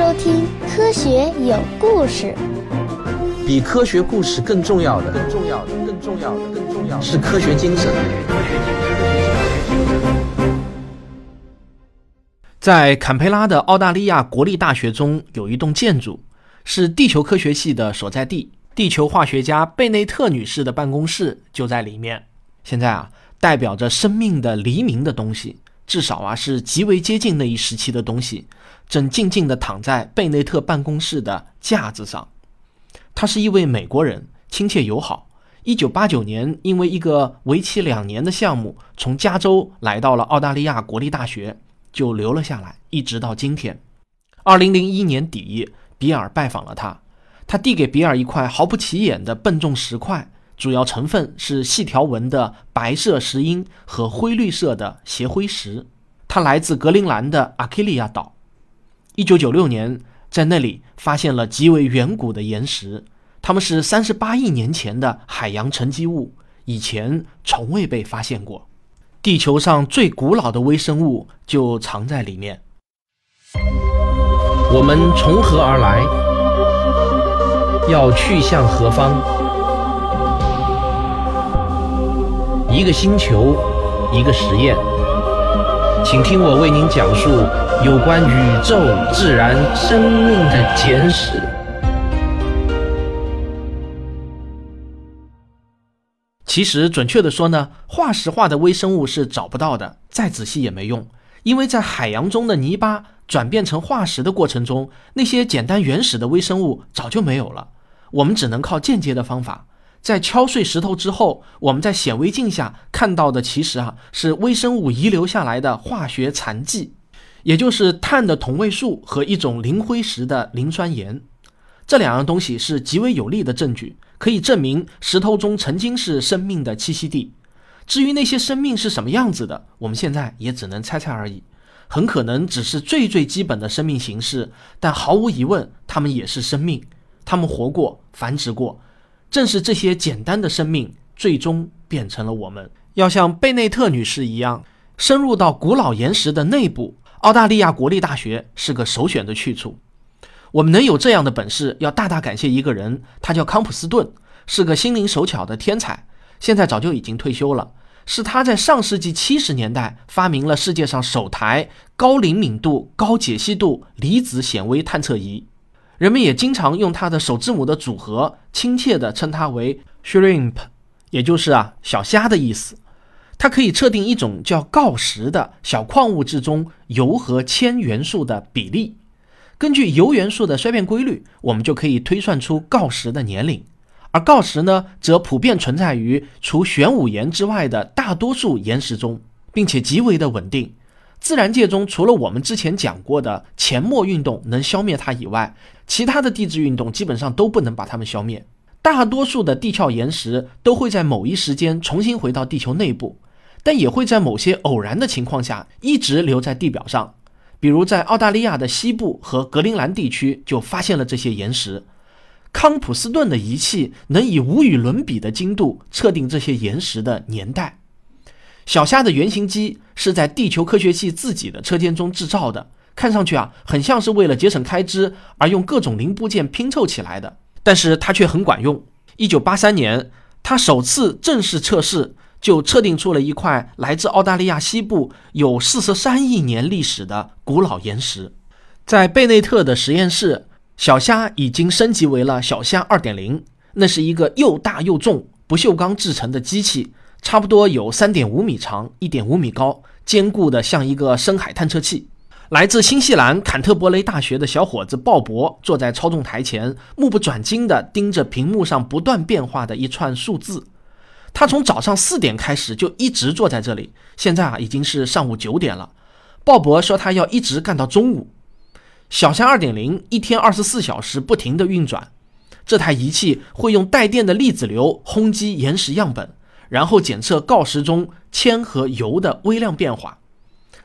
收听《科学有故事》。比科学故事更重要的，更重要的，更重要的，更重要的是科学精神。在坎培拉的澳大利亚国立大学中，有一栋建筑，是地球科学系的所在地。地球化学家贝内特女士的办公室就在里面。现在啊，代表着生命的黎明的东西，至少啊是极为接近那一时期的东西，正静静地躺在贝内特办公室的架子上。他是一位美国人，亲切友好。一九八九年，因为一个为期两年的项目，从加州来到了澳大利亚国立大学，就留了下来，一直到今天。二零零一年底，比尔拜访了他，他递给比尔一块毫不起眼的笨重石块，主要成分是细条纹的白色石英和灰绿色的斜灰石。它来自格陵兰的阿基利亚岛。一九九六年。在那里发现了极为远古的岩石，它们是三十八亿年前的海洋沉积物，以前从未被发现过。地球上最古老的微生物就藏在里面。我们从何而来？要去向何方？一个星球，一个实验，请听我为您讲述。有关宇宙、自然、生命的简史。其实，准确的说呢，化石化的微生物是找不到的，再仔细也没用，因为在海洋中的泥巴转变成化石的过程中，那些简单原始的微生物早就没有了。我们只能靠间接的方法，在敲碎石头之后，我们在显微镜下看到的，其实啊是微生物遗留下来的化学残迹。也就是碳的同位素和一种磷灰石的磷酸盐，这两样东西是极为有力的证据，可以证明石头中曾经是生命的栖息地。至于那些生命是什么样子的，我们现在也只能猜猜而已。很可能只是最最基本的生命形式，但毫无疑问，它们也是生命，它们活过，繁殖过。正是这些简单的生命，最终变成了我们。要像贝内特女士一样，深入到古老岩石的内部。澳大利亚国立大学是个首选的去处。我们能有这样的本事，要大大感谢一个人，他叫康普斯顿，是个心灵手巧的天才，现在早就已经退休了。是他在上世纪七十年代发明了世界上首台高灵敏度、高解析度离子显微探测仪，人们也经常用它的首字母的组合，亲切地称它为 shrimp，也就是啊小虾的意思。它可以测定一种叫锆石的小矿物质中铀和铅元素的比例。根据铀元素的衰变规律，我们就可以推算出锆石的年龄。而锆石呢，则普遍存在于除玄武岩之外的大多数岩石中，并且极为的稳定。自然界中，除了我们之前讲过的前末运动能消灭它以外，其他的地质运动基本上都不能把它们消灭。大多数的地壳岩石都会在某一时间重新回到地球内部。但也会在某些偶然的情况下一直留在地表上，比如在澳大利亚的西部和格陵兰地区就发现了这些岩石。康普斯顿的仪器能以无与伦比的精度测定这些岩石的年代。小虾的原型机是在地球科学系自己的车间中制造的，看上去啊很像是为了节省开支而用各种零部件拼凑起来的，但是它却很管用。一九八三年，它首次正式测试。就测定出了一块来自澳大利亚西部有四十三亿年历史的古老岩石，在贝内特的实验室，小虾已经升级为了小虾二点零。那是一个又大又重、不锈钢制成的机器，差不多有三点五米长、一点五米高，坚固的像一个深海探测器。来自新西兰坎特伯雷大学的小伙子鲍勃坐在操纵台前，目不转睛地盯着屏幕上不断变化的一串数字。他从早上四点开始就一直坐在这里，现在啊已经是上午九点了。鲍勃说他要一直干到中午。小山二点零一天二十四小时不停地运转，这台仪器会用带电的粒子流轰击岩石样本，然后检测锆石中铅和铀的微量变化，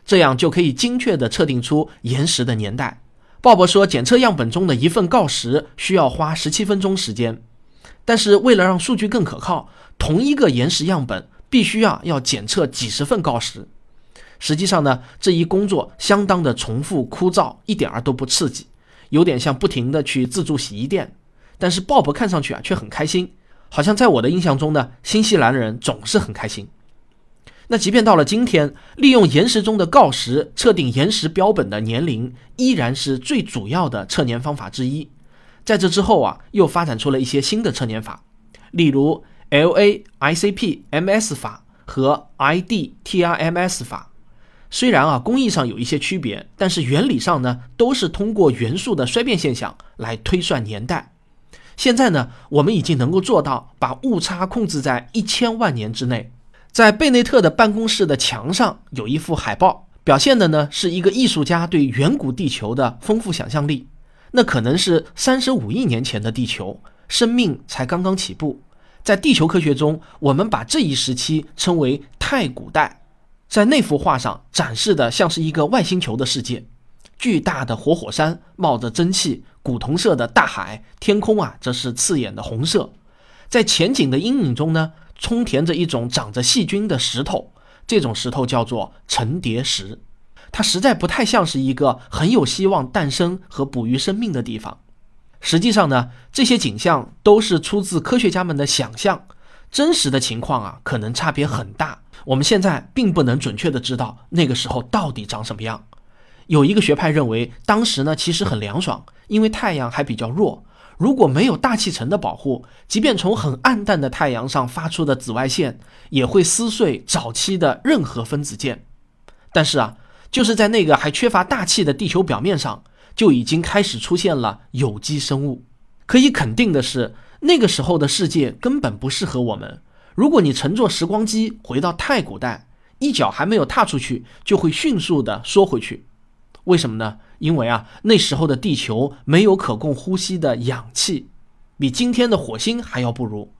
这样就可以精确地测定出岩石的年代。鲍勃说，检测样本中的一份锆石需要花十七分钟时间。但是为了让数据更可靠，同一个岩石样本必须啊要检测几十份锆石。实际上呢，这一工作相当的重复枯燥，一点儿都不刺激。有点像不停的去自助洗衣店。但是鲍勃看上去啊却很开心，好像在我的印象中呢，新西兰人总是很开心。那即便到了今天，利用岩石中的锆石测定岩石标本的年龄，依然是最主要的测年方法之一。在这之后啊，又发展出了一些新的测年法，例如 LAICP-MS 法和 IDTRMS 法。虽然啊工艺上有一些区别，但是原理上呢，都是通过元素的衰变现象来推算年代。现在呢，我们已经能够做到把误差控制在一千万年之内。在贝内特的办公室的墙上有一幅海报，表现的呢是一个艺术家对远古地球的丰富想象力。那可能是三十五亿年前的地球，生命才刚刚起步。在地球科学中，我们把这一时期称为太古代。在那幅画上展示的像是一个外星球的世界，巨大的活火山冒着蒸汽，古铜色的大海，天空啊则是刺眼的红色。在前景的阴影中呢。充填着一种长着细菌的石头，这种石头叫做层叠石，它实在不太像是一个很有希望诞生和哺育生命的地方。实际上呢，这些景象都是出自科学家们的想象，真实的情况啊可能差别很大。我们现在并不能准确的知道那个时候到底长什么样。有一个学派认为，当时呢其实很凉爽，因为太阳还比较弱。如果没有大气层的保护，即便从很暗淡的太阳上发出的紫外线，也会撕碎早期的任何分子键。但是啊，就是在那个还缺乏大气的地球表面上，就已经开始出现了有机生物。可以肯定的是，那个时候的世界根本不适合我们。如果你乘坐时光机回到太古代，一脚还没有踏出去，就会迅速的缩回去。为什么呢？因为啊，那时候的地球没有可供呼吸的氧气，比今天的火星还要不如。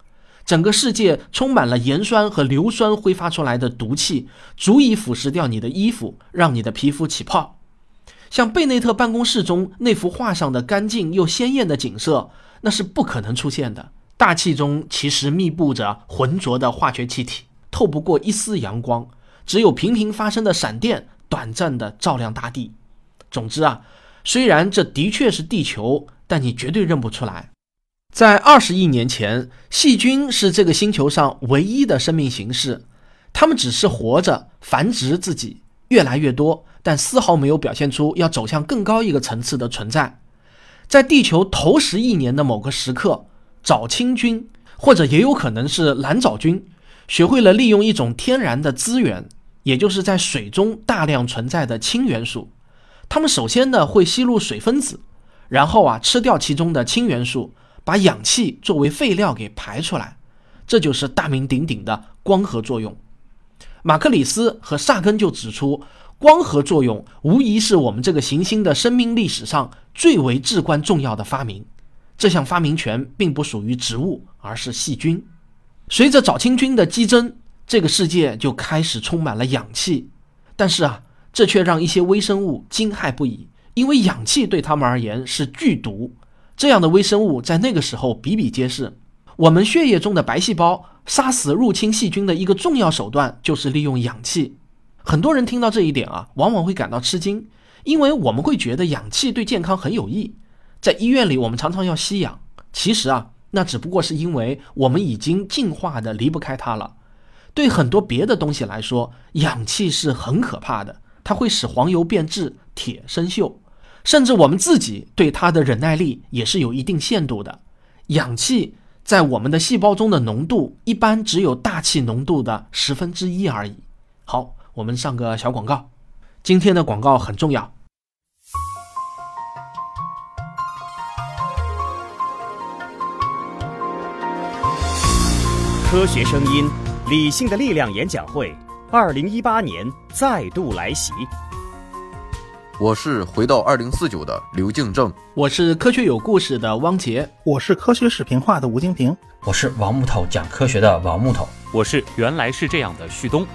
整个世界充满了盐酸和硫酸挥发出来的毒气，足以腐蚀掉你的衣服，让你的皮肤起泡。像贝内特办公室中那幅画上的干净又鲜艳的景色，那是不可能出现的。大气中其实密布着浑浊的化学气体，透不过一丝阳光，只有频频发生的闪电，短暂的照亮大地。总之啊，虽然这的确是地球，但你绝对认不出来。在二十亿年前，细菌是这个星球上唯一的生命形式，它们只是活着繁殖自己，越来越多，但丝毫没有表现出要走向更高一个层次的存在。在地球头十亿年的某个时刻，藻青菌或者也有可能是蓝藻菌，学会了利用一种天然的资源，也就是在水中大量存在的氢元素。它们首先呢会吸入水分子，然后啊吃掉其中的氢元素，把氧气作为废料给排出来，这就是大名鼎鼎的光合作用。马克里斯和萨根就指出，光合作用无疑是我们这个行星的生命历史上最为至关重要的发明。这项发明权并不属于植物，而是细菌。随着藻青菌的激增，这个世界就开始充满了氧气。但是啊。这却让一些微生物惊骇不已，因为氧气对他们而言是剧毒。这样的微生物在那个时候比比皆是。我们血液中的白细胞杀死入侵细菌的一个重要手段就是利用氧气。很多人听到这一点啊，往往会感到吃惊，因为我们会觉得氧气对健康很有益。在医院里，我们常常要吸氧，其实啊，那只不过是因为我们已经进化的离不开它了。对很多别的东西来说，氧气是很可怕的。它会使黄油变质、铁生锈，甚至我们自己对它的忍耐力也是有一定限度的。氧气在我们的细胞中的浓度一般只有大气浓度的十分之一而已。好，我们上个小广告，今天的广告很重要。科学声音，理性的力量演讲会。二零一八年再度来袭。我是回到二零四九的刘敬正，我是科学有故事的汪杰，我是科学视频化的吴京平，我是王木头讲科学的王木头，我是原来是这样的旭东。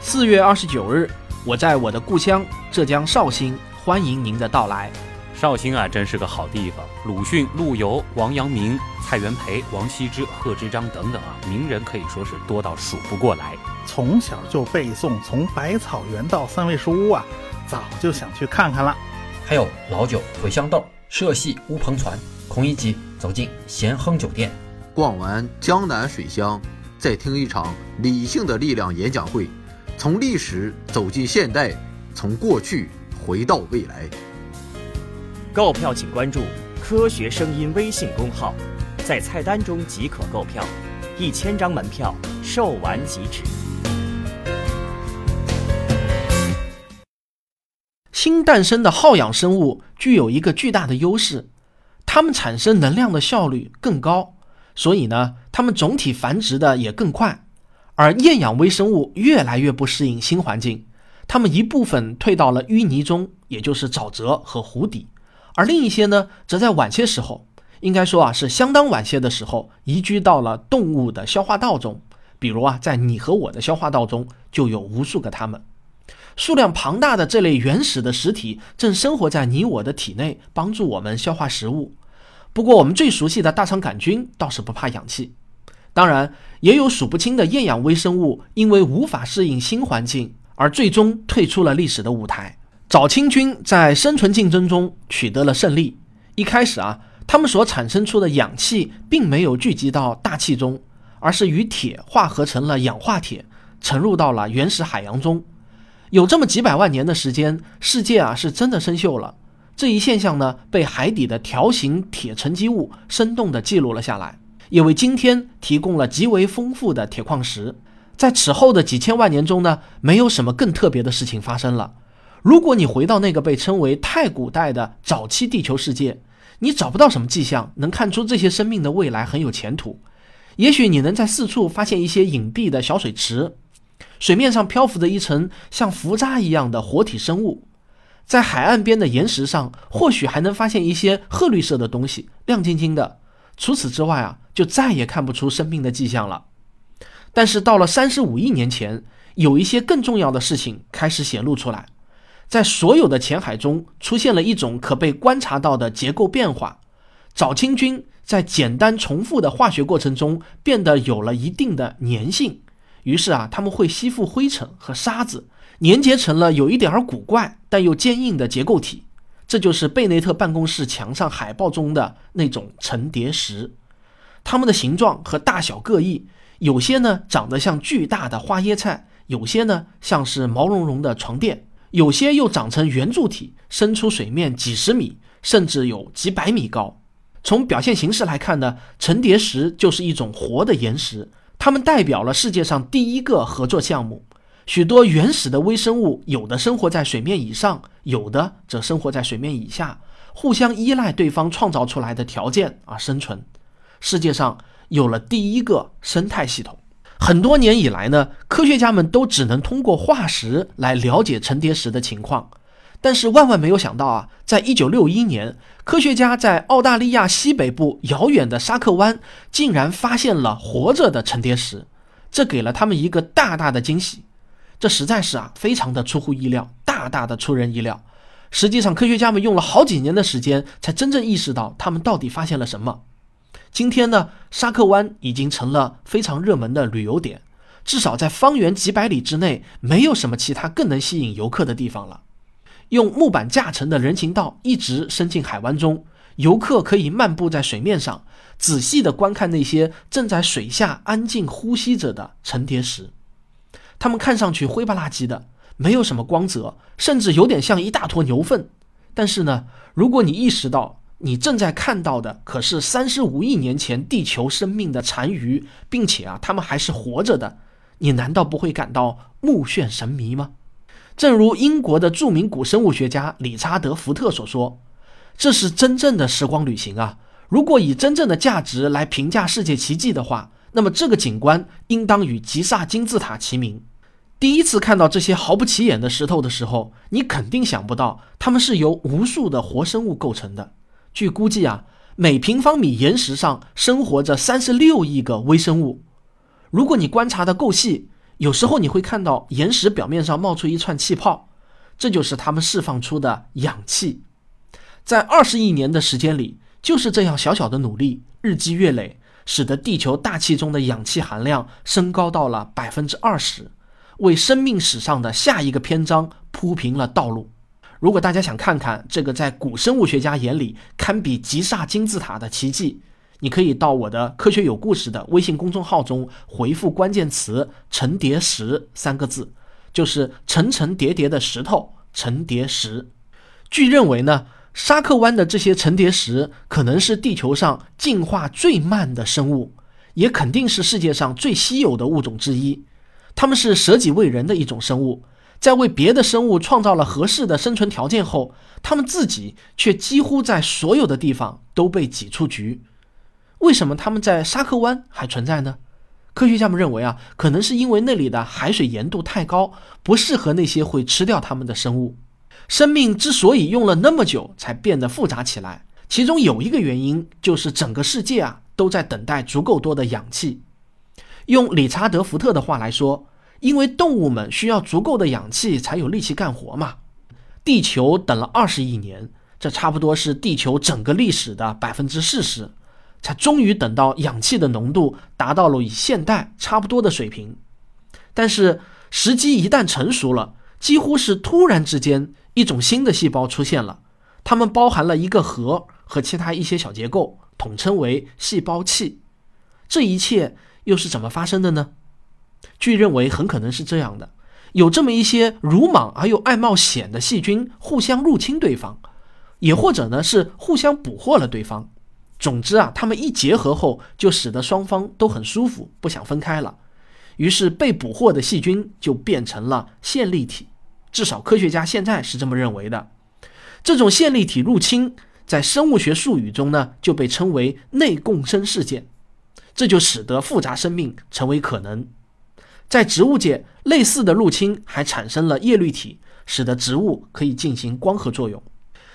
四月二十九日，我在我的故乡浙江绍兴，欢迎您的到来。绍兴啊，真是个好地方。鲁迅、陆游、王阳明、蔡元培、王羲之、贺知章等等啊，名人可以说是多到数不过来。从小就背诵《从百草园到三味书屋》啊，早就想去看看了。还有老酒、茴香豆、社戏乌篷船。孔乙己走进咸亨酒店，逛完江南水乡，再听一场理性的力量演讲会，从历史走进现代，从过去回到未来。购票请关注“科学声音”微信公号，在菜单中即可购票，一千张门票售完即止。新诞生的耗氧生物具有一个巨大的优势，它们产生能量的效率更高，所以呢，它们总体繁殖的也更快。而厌氧微生物越来越不适应新环境，它们一部分退到了淤泥中，也就是沼泽和湖底，而另一些呢，则在晚些时候，应该说啊是相当晚些的时候，移居到了动物的消化道中。比如啊，在你和我的消化道中就有无数个它们。数量庞大的这类原始的实体正生活在你我的体内，帮助我们消化食物。不过，我们最熟悉的大肠杆菌倒是不怕氧气。当然，也有数不清的厌氧微生物因为无法适应新环境，而最终退出了历史的舞台。藻青菌在生存竞争中取得了胜利。一开始啊，它们所产生出的氧气并没有聚集到大气中，而是与铁化合成了氧化铁，沉入到了原始海洋中。有这么几百万年的时间，世界啊是真的生锈了。这一现象呢，被海底的条形铁沉积物生动地记录了下来，也为今天提供了极为丰富的铁矿石。在此后的几千万年中呢，没有什么更特别的事情发生了。如果你回到那个被称为太古代的早期地球世界，你找不到什么迹象能看出这些生命的未来很有前途。也许你能在四处发现一些隐蔽的小水池。水面上漂浮着一层像浮渣一样的活体生物，在海岸边的岩石上，或许还能发现一些褐绿色的东西，亮晶晶的。除此之外啊，就再也看不出生命的迹象了。但是到了三十五亿年前，有一些更重要的事情开始显露出来，在所有的浅海中出现了一种可被观察到的结构变化。藻青菌在简单重复的化学过程中变得有了一定的粘性。于是啊，它们会吸附灰尘和沙子，粘结成了有一点儿古怪但又坚硬的结构体。这就是贝内特办公室墙上海报中的那种层叠石。它们的形状和大小各异，有些呢长得像巨大的花椰菜，有些呢像是毛茸茸的床垫，有些又长成圆柱体，伸出水面几十米，甚至有几百米高。从表现形式来看呢，层叠石就是一种活的岩石。它们代表了世界上第一个合作项目。许多原始的微生物，有的生活在水面以上，有的则生活在水面以下，互相依赖对方创造出来的条件而生存。世界上有了第一个生态系统。很多年以来呢，科学家们都只能通过化石来了解层叠石的情况。但是万万没有想到啊，在一九六一年，科学家在澳大利亚西北部遥远的沙克湾，竟然发现了活着的层叠石，这给了他们一个大大的惊喜。这实在是啊，非常的出乎意料，大大的出人意料。实际上，科学家们用了好几年的时间，才真正意识到他们到底发现了什么。今天呢，沙克湾已经成了非常热门的旅游点，至少在方圆几百里之内，没有什么其他更能吸引游客的地方了。用木板架成的人行道一直伸进海湾中，游客可以漫步在水面上，仔细地观看那些正在水下安静呼吸着的层叠石。它们看上去灰不拉几的，没有什么光泽，甚至有点像一大坨牛粪。但是呢，如果你意识到你正在看到的可是三十五亿年前地球生命的残余，并且啊，它们还是活着的，你难道不会感到目眩神迷吗？正如英国的著名古生物学家理查德·福特所说：“这是真正的时光旅行啊！如果以真正的价值来评价世界奇迹的话，那么这个景观应当与吉萨金字塔齐名。第一次看到这些毫不起眼的石头的时候，你肯定想不到它们是由无数的活生物构成的。据估计啊，每平方米岩石上生活着三十六亿个微生物。如果你观察的够细，有时候你会看到岩石表面上冒出一串气泡，这就是它们释放出的氧气。在二十亿年的时间里，就是这样小小的努力，日积月累，使得地球大气中的氧气含量升高到了百分之二十，为生命史上的下一个篇章铺平了道路。如果大家想看看这个在古生物学家眼里堪比吉萨金字塔的奇迹，你可以到我的“科学有故事”的微信公众号中回复关键词“层叠石”三个字，就是层层叠叠的石头，层叠石。据认为呢，沙克湾的这些层叠石可能是地球上进化最慢的生物，也肯定是世界上最稀有的物种之一。它们是舍己为人的一种生物。在为别的生物创造了合适的生存条件后，他们自己却几乎在所有的地方都被挤出局。为什么他们在沙克湾还存在呢？科学家们认为啊，可能是因为那里的海水盐度太高，不适合那些会吃掉它们的生物。生命之所以用了那么久才变得复杂起来，其中有一个原因就是整个世界啊都在等待足够多的氧气。用理查德·福特的话来说。因为动物们需要足够的氧气才有力气干活嘛。地球等了二十亿年，这差不多是地球整个历史的百分之四十，才终于等到氧气的浓度达到了与现代差不多的水平。但是时机一旦成熟了，几乎是突然之间，一种新的细胞出现了，它们包含了一个核和其他一些小结构，统称为细胞器。这一切又是怎么发生的呢？据认为，很可能是这样的：有这么一些鲁莽而又爱冒险的细菌互相入侵对方，也或者呢是互相捕获了对方。总之啊，他们一结合后，就使得双方都很舒服，不想分开了。于是被捕获的细菌就变成了线粒体，至少科学家现在是这么认为的。这种线粒体入侵，在生物学术语中呢，就被称为内共生事件。这就使得复杂生命成为可能。在植物界，类似的入侵还产生了叶绿体，使得植物可以进行光合作用。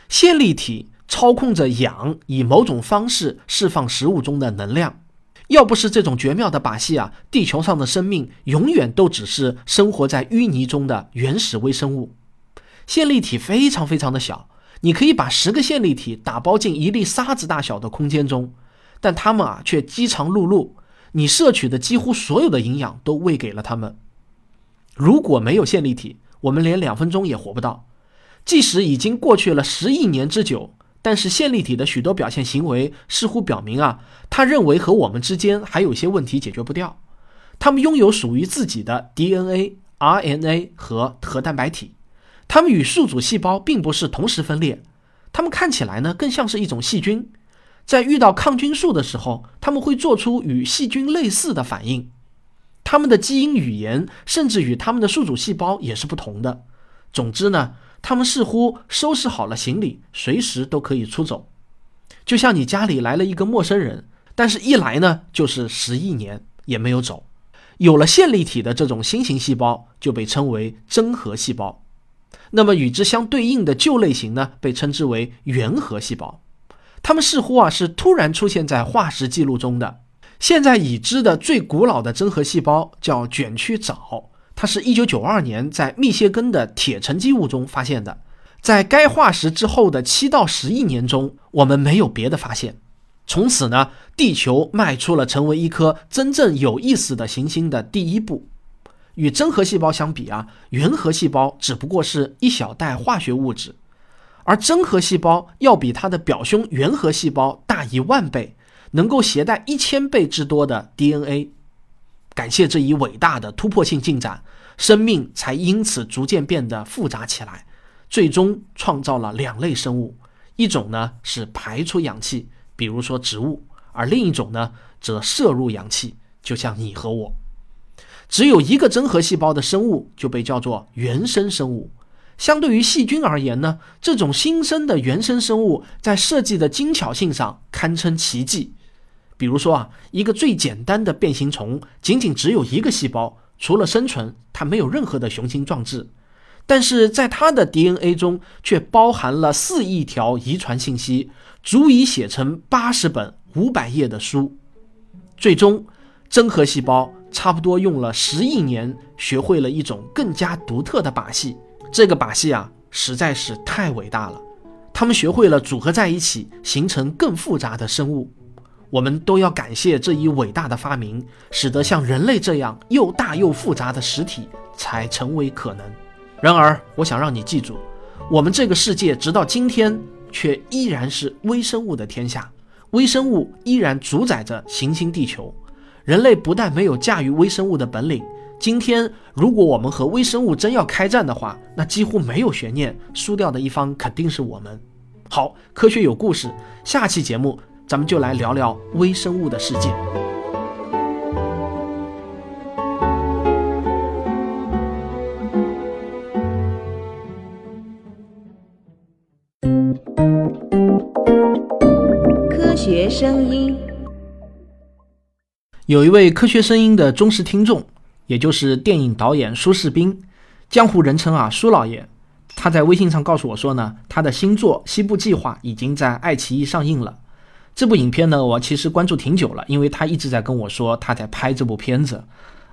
线粒体操控着氧以某种方式释放食物中的能量。要不是这种绝妙的把戏啊，地球上的生命永远都只是生活在淤泥中的原始微生物。线粒体非常非常的小，你可以把十个线粒体打包进一粒沙子大小的空间中，但它们啊却饥肠辘辘。你摄取的几乎所有的营养都喂给了他们。如果没有线粒体，我们连两分钟也活不到。即使已经过去了十亿年之久，但是线粒体的许多表现行为似乎表明啊，他认为和我们之间还有些问题解决不掉。他们拥有属于自己的 DNA、RNA 和核蛋白体。他们与宿主细胞并不是同时分裂。他们看起来呢，更像是一种细菌。在遇到抗菌素的时候，他们会做出与细菌类似的反应。他们的基因语言甚至与他们的宿主细胞也是不同的。总之呢，他们似乎收拾好了行李，随时都可以出走。就像你家里来了一个陌生人，但是一来呢就是十亿年也没有走。有了线粒体的这种新型细胞就被称为真核细胞。那么与之相对应的旧类型呢，被称之为原核细胞。它们似乎啊是突然出现在化石记录中的。现在已知的最古老的真核细胞叫卷曲藻，它是一九九二年在密歇根的铁沉积物中发现的。在该化石之后的七到十亿年中，我们没有别的发现。从此呢，地球迈出了成为一颗真正有意思的行星的第一步。与真核细胞相比啊，原核细胞只不过是一小袋化学物质。而真核细胞要比它的表兄原核细胞大一万倍，能够携带一千倍之多的 DNA。感谢这一伟大的突破性进展，生命才因此逐渐变得复杂起来，最终创造了两类生物：一种呢是排出氧气，比如说植物；而另一种呢则摄入氧气，就像你和我。只有一个真核细胞的生物就被叫做原生生物。相对于细菌而言呢，这种新生的原生生物在设计的精巧性上堪称奇迹。比如说啊，一个最简单的变形虫，仅仅只有一个细胞，除了生存，它没有任何的雄心壮志。但是在它的 DNA 中却包含了四亿条遗传信息，足以写成八十本五百页的书。最终，真核细胞差不多用了十亿年，学会了一种更加独特的把戏。这个把戏啊，实在是太伟大了。他们学会了组合在一起，形成更复杂的生物。我们都要感谢这一伟大的发明，使得像人类这样又大又复杂的实体才成为可能。然而，我想让你记住，我们这个世界直到今天却依然是微生物的天下，微生物依然主宰着行星地球。人类不但没有驾驭微生物的本领，今天如果我们和微生物真要开战的话，那几乎没有悬念，输掉的一方肯定是我们。好，科学有故事，下期节目咱们就来聊聊微生物的世界。科学声音。有一位科学声音的忠实听众，也就是电影导演舒世斌，江湖人称啊舒老爷。他在微信上告诉我说呢，他的新作《西部计划》已经在爱奇艺上映了。这部影片呢，我其实关注挺久了，因为他一直在跟我说他在拍这部片子，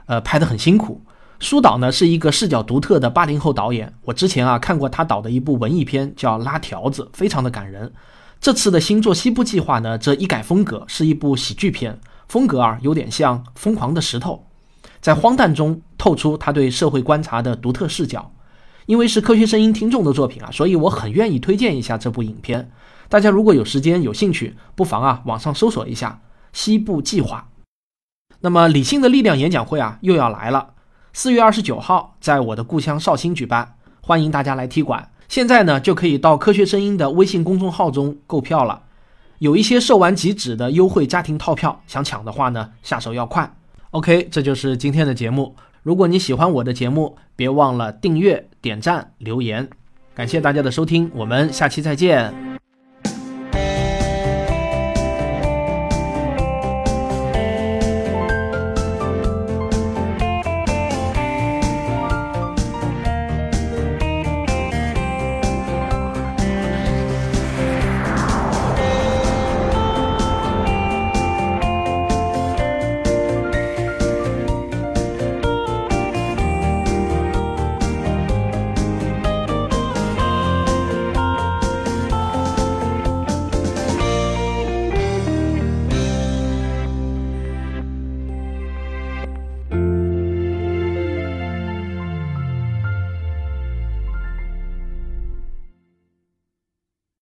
呃，拍得很辛苦。舒导呢是一个视角独特的八零后导演，我之前啊看过他导的一部文艺片叫《拉条子》，非常的感人。这次的新作《西部计划》呢，这一改风格，是一部喜剧片。风格啊，有点像《疯狂的石头》，在荒诞中透出他对社会观察的独特视角。因为是科学声音听众的作品啊，所以我很愿意推荐一下这部影片。大家如果有时间有兴趣，不妨啊网上搜索一下《西部计划》。那么，理性的力量演讲会啊又要来了，四月二十九号在我的故乡绍兴举办，欢迎大家来踢馆。现在呢就可以到科学声音的微信公众号中购票了。有一些售完即止的优惠家庭套票，想抢的话呢，下手要快。OK，这就是今天的节目。如果你喜欢我的节目，别忘了订阅、点赞、留言。感谢大家的收听，我们下期再见。